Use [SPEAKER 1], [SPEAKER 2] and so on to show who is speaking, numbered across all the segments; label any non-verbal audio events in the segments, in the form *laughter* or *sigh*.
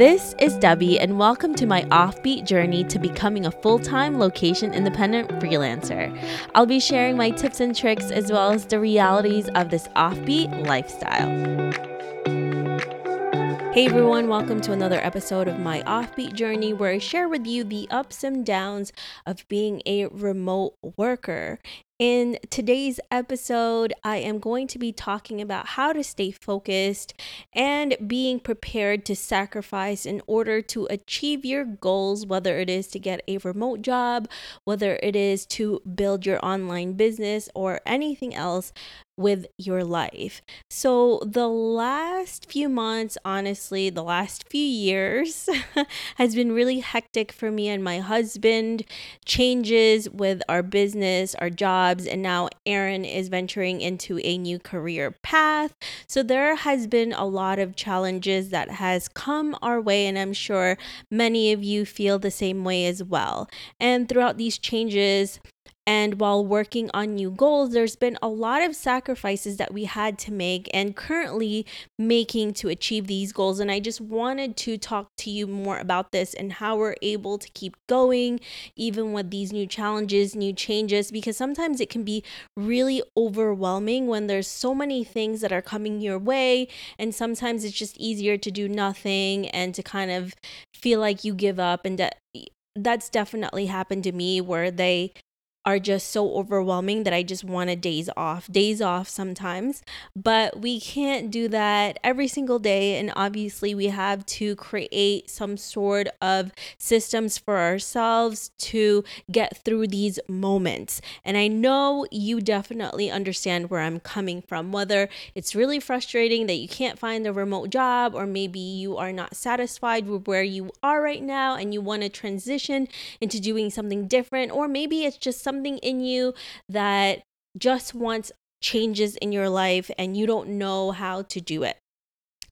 [SPEAKER 1] This is Debbie, and welcome to my offbeat journey to becoming a full time location independent freelancer. I'll be sharing my tips and tricks as well as the realities of this offbeat lifestyle. Hey everyone, welcome to another episode of my offbeat journey where I share with you the ups and downs of being a remote worker. In today's episode, I am going to be talking about how to stay focused and being prepared to sacrifice in order to achieve your goals, whether it is to get a remote job, whether it is to build your online business, or anything else with your life. So, the last few months, honestly, the last few years *laughs* has been really hectic for me and my husband. Changes with our business, our jobs, and now Aaron is venturing into a new career path. So, there has been a lot of challenges that has come our way, and I'm sure many of you feel the same way as well. And throughout these changes, and while working on new goals, there's been a lot of sacrifices that we had to make and currently making to achieve these goals. And I just wanted to talk to you more about this and how we're able to keep going, even with these new challenges, new changes, because sometimes it can be really overwhelming when there's so many things that are coming your way. And sometimes it's just easier to do nothing and to kind of feel like you give up. And that that's definitely happened to me where they are just so overwhelming that I just wanted days off, days off sometimes. But we can't do that every single day. And obviously, we have to create some sort of systems for ourselves to get through these moments. And I know you definitely understand where I'm coming from, whether it's really frustrating that you can't find a remote job, or maybe you are not satisfied with where you are right now and you want to transition into doing something different, or maybe it's just something in you that just wants changes in your life and you don't know how to do it.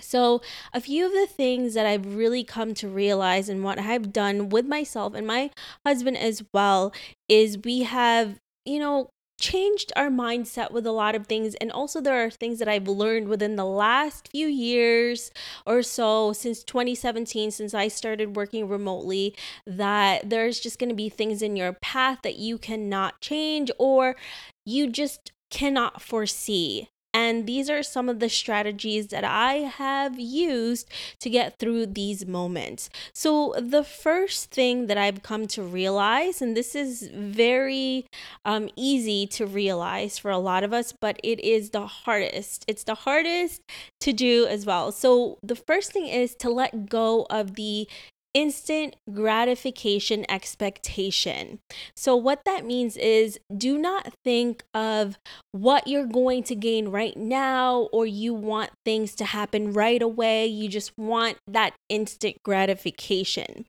[SPEAKER 1] So, a few of the things that I've really come to realize and what I've done with myself and my husband as well is we have, you know, changed our mindset with a lot of things. And also, there are things that I've learned within the last few years or so, since 2017, since I started working remotely, that there's just going to be things in your path that you cannot change or you just cannot foresee. And these are some of the strategies that I have used to get through these moments. So, the first thing that I've come to realize, and this is very um, easy to realize for a lot of us, but it is the hardest. It's the hardest to do as well. So, the first thing is to let go of the instant gratification expectation. So, what that means is do not think of what you're going to gain right now, or you want things to happen right away. You just want that instant gratification.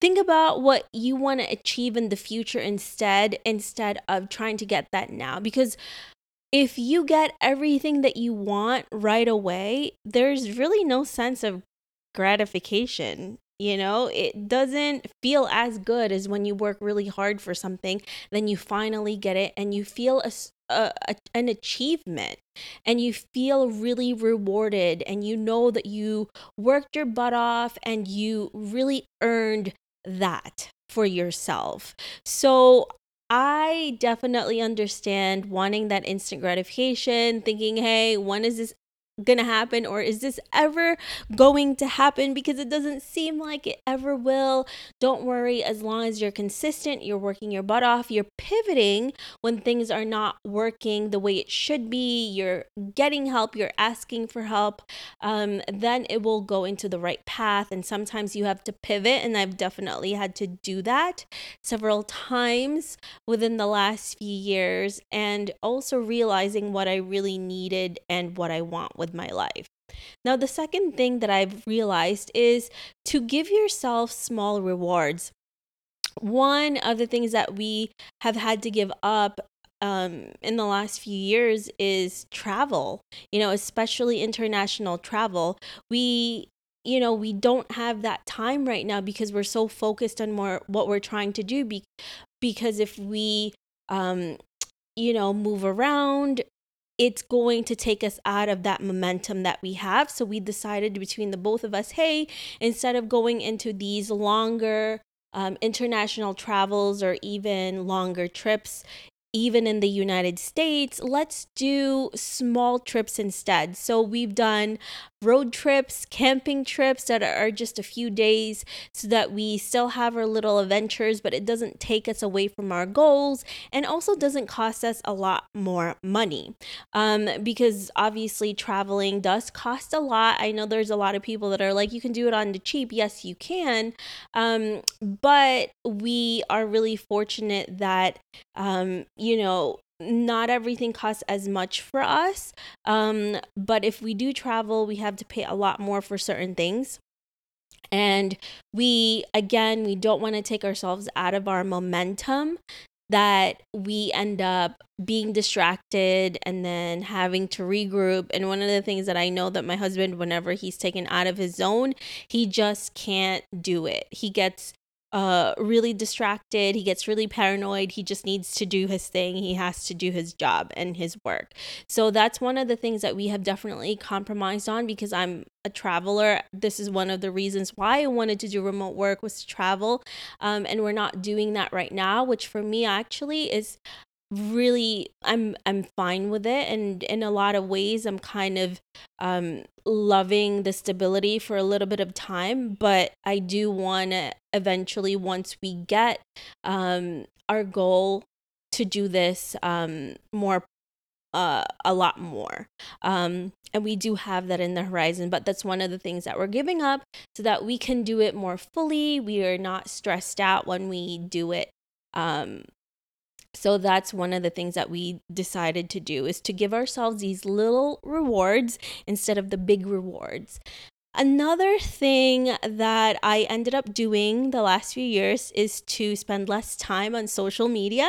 [SPEAKER 1] Think about what you want to achieve in the future instead, instead of trying to get that now. Because if you get everything that you want right away, there's really no sense of gratification you know, it doesn't feel as good as when you work really hard for something, then you finally get it and you feel a, a, a, an achievement and you feel really rewarded and you know that you worked your butt off and you really earned that for yourself. So I definitely understand wanting that instant gratification, thinking, hey, when is this gonna happen or is this ever going to happen? Because it doesn't seem like it ever will. Don't worry as long as you're consistent you're working your butt off you're pivoting when things are not working the way it should be you're getting help you're asking for help um, then it will go into the right path. And sometimes you have to pivot and i've definitely had to do that several times within the last few years and also realizing what i really needed and what i want with with my life. Now, the second thing that I've realized is to give yourself small rewards. One of the things that we have had to give up um, in the last few years is travel, you know, especially international travel. We you know we don't have that time right now because we're so focused on more what we're trying to do be- because if we um you know move around it's going to take us out of that momentum that we have. So we decided between the both of us, hey, instead of going into these longer um, international travels or even longer trips, even in the United States, let's do small trips instead. So we've done road trips, camping trips that are just a few days so that we still have our little adventures, but it doesn't take us away from our goals and also doesn't cost us a lot more money. Um, because obviously traveling does cost a lot. I know there's a lot of people that are like, you can do it on the cheap. Yes, you can. Um, but we are really fortunate that, um, you know, not everything costs as much for us. Um, but if we do travel, we have to pay a lot more for certain things. And we, again, we don't want to take ourselves out of our momentum that we end up being distracted and then having to regroup. And one of the things that I know that my husband, whenever he's taken out of his zone, he just can't do it. He gets uh really distracted. He gets really paranoid. He just needs to do his thing. He has to do his job and his work. So that's one of the things that we have definitely compromised on because i'm a traveler. This is one of the reasons why i wanted to do remote work was to travel um, and we're not doing that right now which for me actually is really i'm i'm fine with it and in a lot of ways i'm kind of um loving the stability for a little bit of time but i do want to eventually once we get um our goal to do this um more uh a lot more. Um and we do have that in the horizon but that's one of the things that we're giving up so that we can do it more fully. We are not stressed out when we do it um so that's one of the things that we decided to do is to give ourselves these little rewards instead of the big rewards. Another thing that I ended up doing the last few years is to spend less time on social media.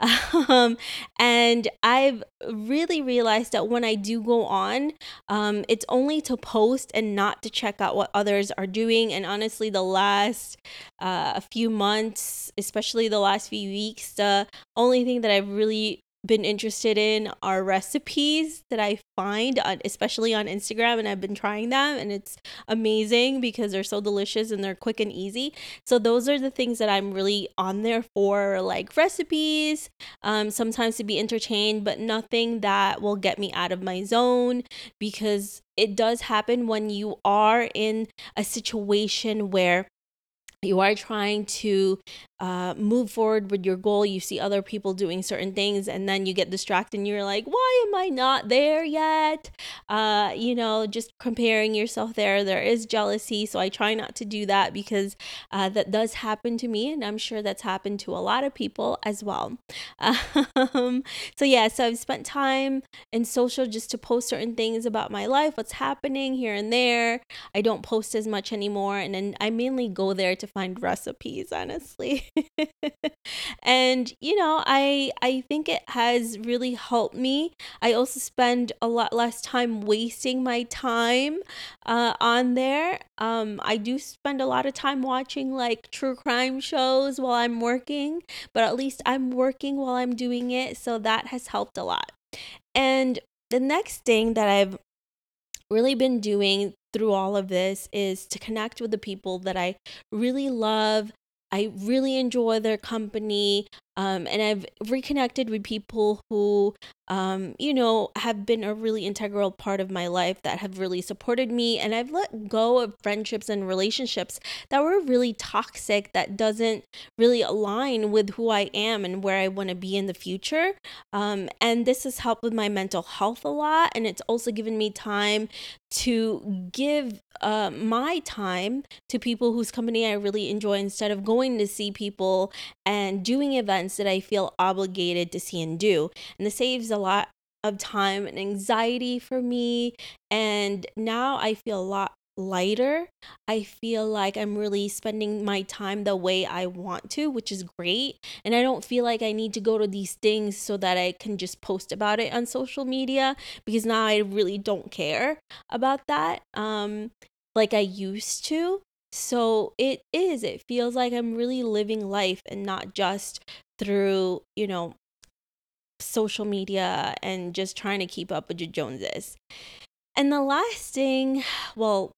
[SPEAKER 1] *laughs* Um, and I've really realized that when I do go on, um, it's only to post and not to check out what others are doing. And honestly, the last uh, few months, especially the last few weeks, the only thing that I've really been interested in are recipes that I find, on, especially on Instagram, and I've been trying them, and it's amazing because they're so delicious and they're quick and easy. So those are the things that I'm really on there for, like recipes, um, sometimes to be entertained, but nothing that will get me out of my zone because it does happen when you are in a situation where you are trying to uh, move forward with your goal, you see other people doing certain things, and then you get distracted and you're like, why am I not there yet? Uh, you know, just comparing yourself there. There is jealousy. So I try not to do that because uh, that does happen to me. And I'm sure that's happened to a lot of people as well. *laughs* Um, so, yeah, so I've spent time in social just to post certain things about my life, what's happening here and there. I don't post as much anymore. And then I mainly go there to find recipes, honestly. *laughs* and you know i i think it has really helped me. I also spend a lot less time wasting my time uh, on there. Um i do spend a lot of time watching like true crime shows while i'm working but at least i'm working while i'm doing it so that has helped a lot. And the next thing that i've really been doing through all of this is to connect with the people that I really love I really enjoy their company. Um, and I've reconnected with people who, um, you know, have been a really integral part of my life that have really supported me. And I've let go of friendships and relationships that were really toxic, that doesn't really align with who I am and where I want to be in the future. Um, and this has helped with my mental health a lot. And it's also given me time to give uh, my time to people whose company I really enjoy instead of going to see people and doing events that I feel obligated to see and do. And this saves a lot of time and anxiety for me. And now I feel a lot lighter. I feel like I'm really spending my time the way I want to, which is great. And I don't feel like I need to go to these things so that I can just post about it on social media because now I really don't care about that um like I used to. So it is, it feels like I'm really living life and not just through, you know, social media and just trying to keep up with the Joneses. And the last thing, *sighs* well,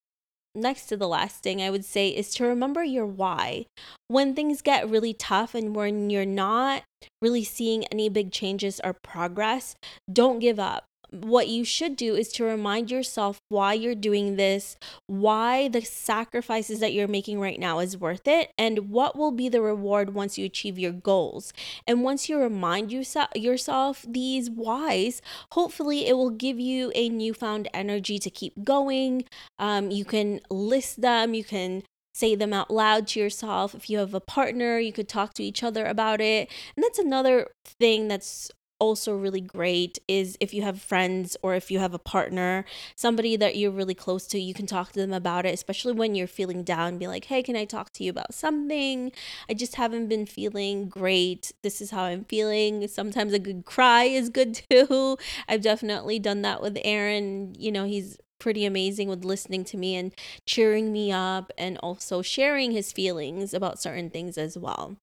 [SPEAKER 1] next to the last thing I would say is to remember your why. When things get really tough and when you're not really seeing any big changes or progress, don't give up what you should do is to remind yourself why you're doing this, why the sacrifices that you're making right now is worth it, and what will be the reward once you achieve your goals. And once you remind yourself these whys, hopefully it will give you a newfound energy to keep going. Um, you can list them, you can say them out loud to yourself. If you have a partner, you could talk to each other about it. And that's another thing that's also really great is if you have friends or if you have a partner, somebody that you're really close to, you can talk to them about it, especially when you're feeling down. Be like, hey, can I talk to you about something? I just haven't been feeling great. This is how I'm feeling. Sometimes a good cry is good too. *laughs* I've definitely done that with Aaron. You know, he's pretty amazing with listening to me and cheering me up and also sharing his feelings about certain things as well.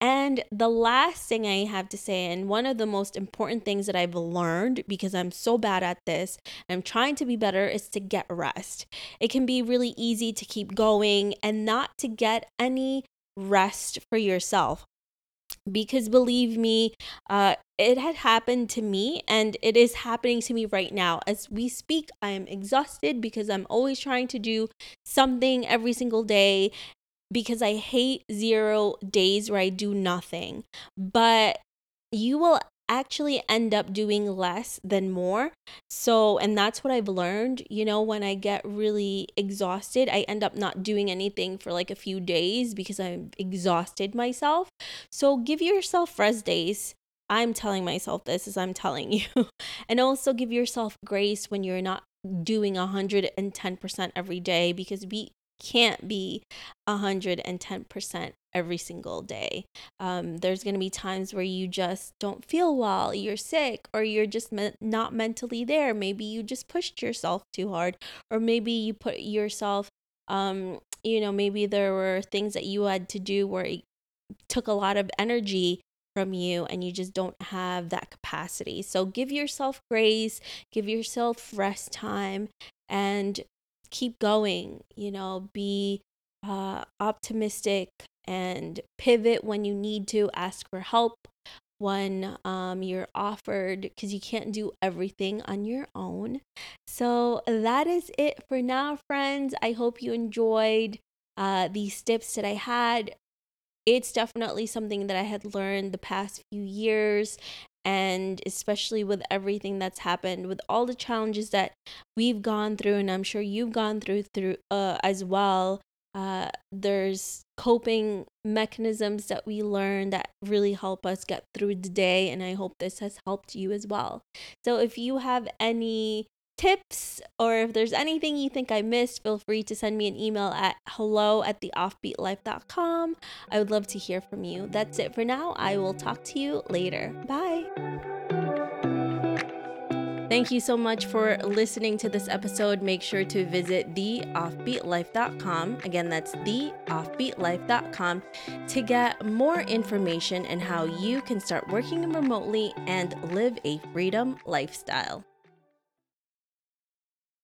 [SPEAKER 1] And the last thing I have to say, and one of the most important things that I've learned because I'm so bad at this, I'm trying to be better, is to get rest. It can be really easy to keep going and not to get any rest for yourself because believe me uh, it had happened to me and it is happening to me right now. As we speak i am exhausted because i'm always trying to do something every single day because i hate zero days where i do nothing. But you will actually end up doing less than more. So, and that's what I've learned. You know, when I get really exhausted, I end up not doing anything for like a few days because I've exhausted myself. So, give yourself rest days. I'm telling myself this as I'm telling *laughs* you. and also give yourself grace when you're not doing 110% every day because we can't be 110% every single day. Um, there's going to be times where you just don't feel well, you're sick, or you're just me- not mentally there. Maybe you just pushed yourself too hard, or maybe you put yourself, um, you know, maybe there were things that you had to do where it took a lot of energy from you and you just don't have that capacity. So give yourself grace, give yourself rest time, and keep going, you know, be uh, optimistic and pivot when you need to, ask for help when um, you're offered because you can't do everything on your own. So that is it for now, friends. I hope you enjoyed uh, these tips that I had. It's definitely something that I had learned the past few years, and especially with everything that's happened with all the challenges that we've gone through and i'm sure you've gone through through uh, as well uh, there's coping mechanisms that we learn that really help us get through the day and i hope this has helped you as well. So if you have any tips or if there's anything you think I missed, feel free to send me an email at hello at theoffbeatlife.com. I would love to hear from you. That's it for now. I will talk to you later. Bye. Thank you so much for listening to this episode. Make sure to visit theoffbeatlife.com. Again, that's theoffbeatlife.com to get more information and how you can start working remotely and live a freedom lifestyle.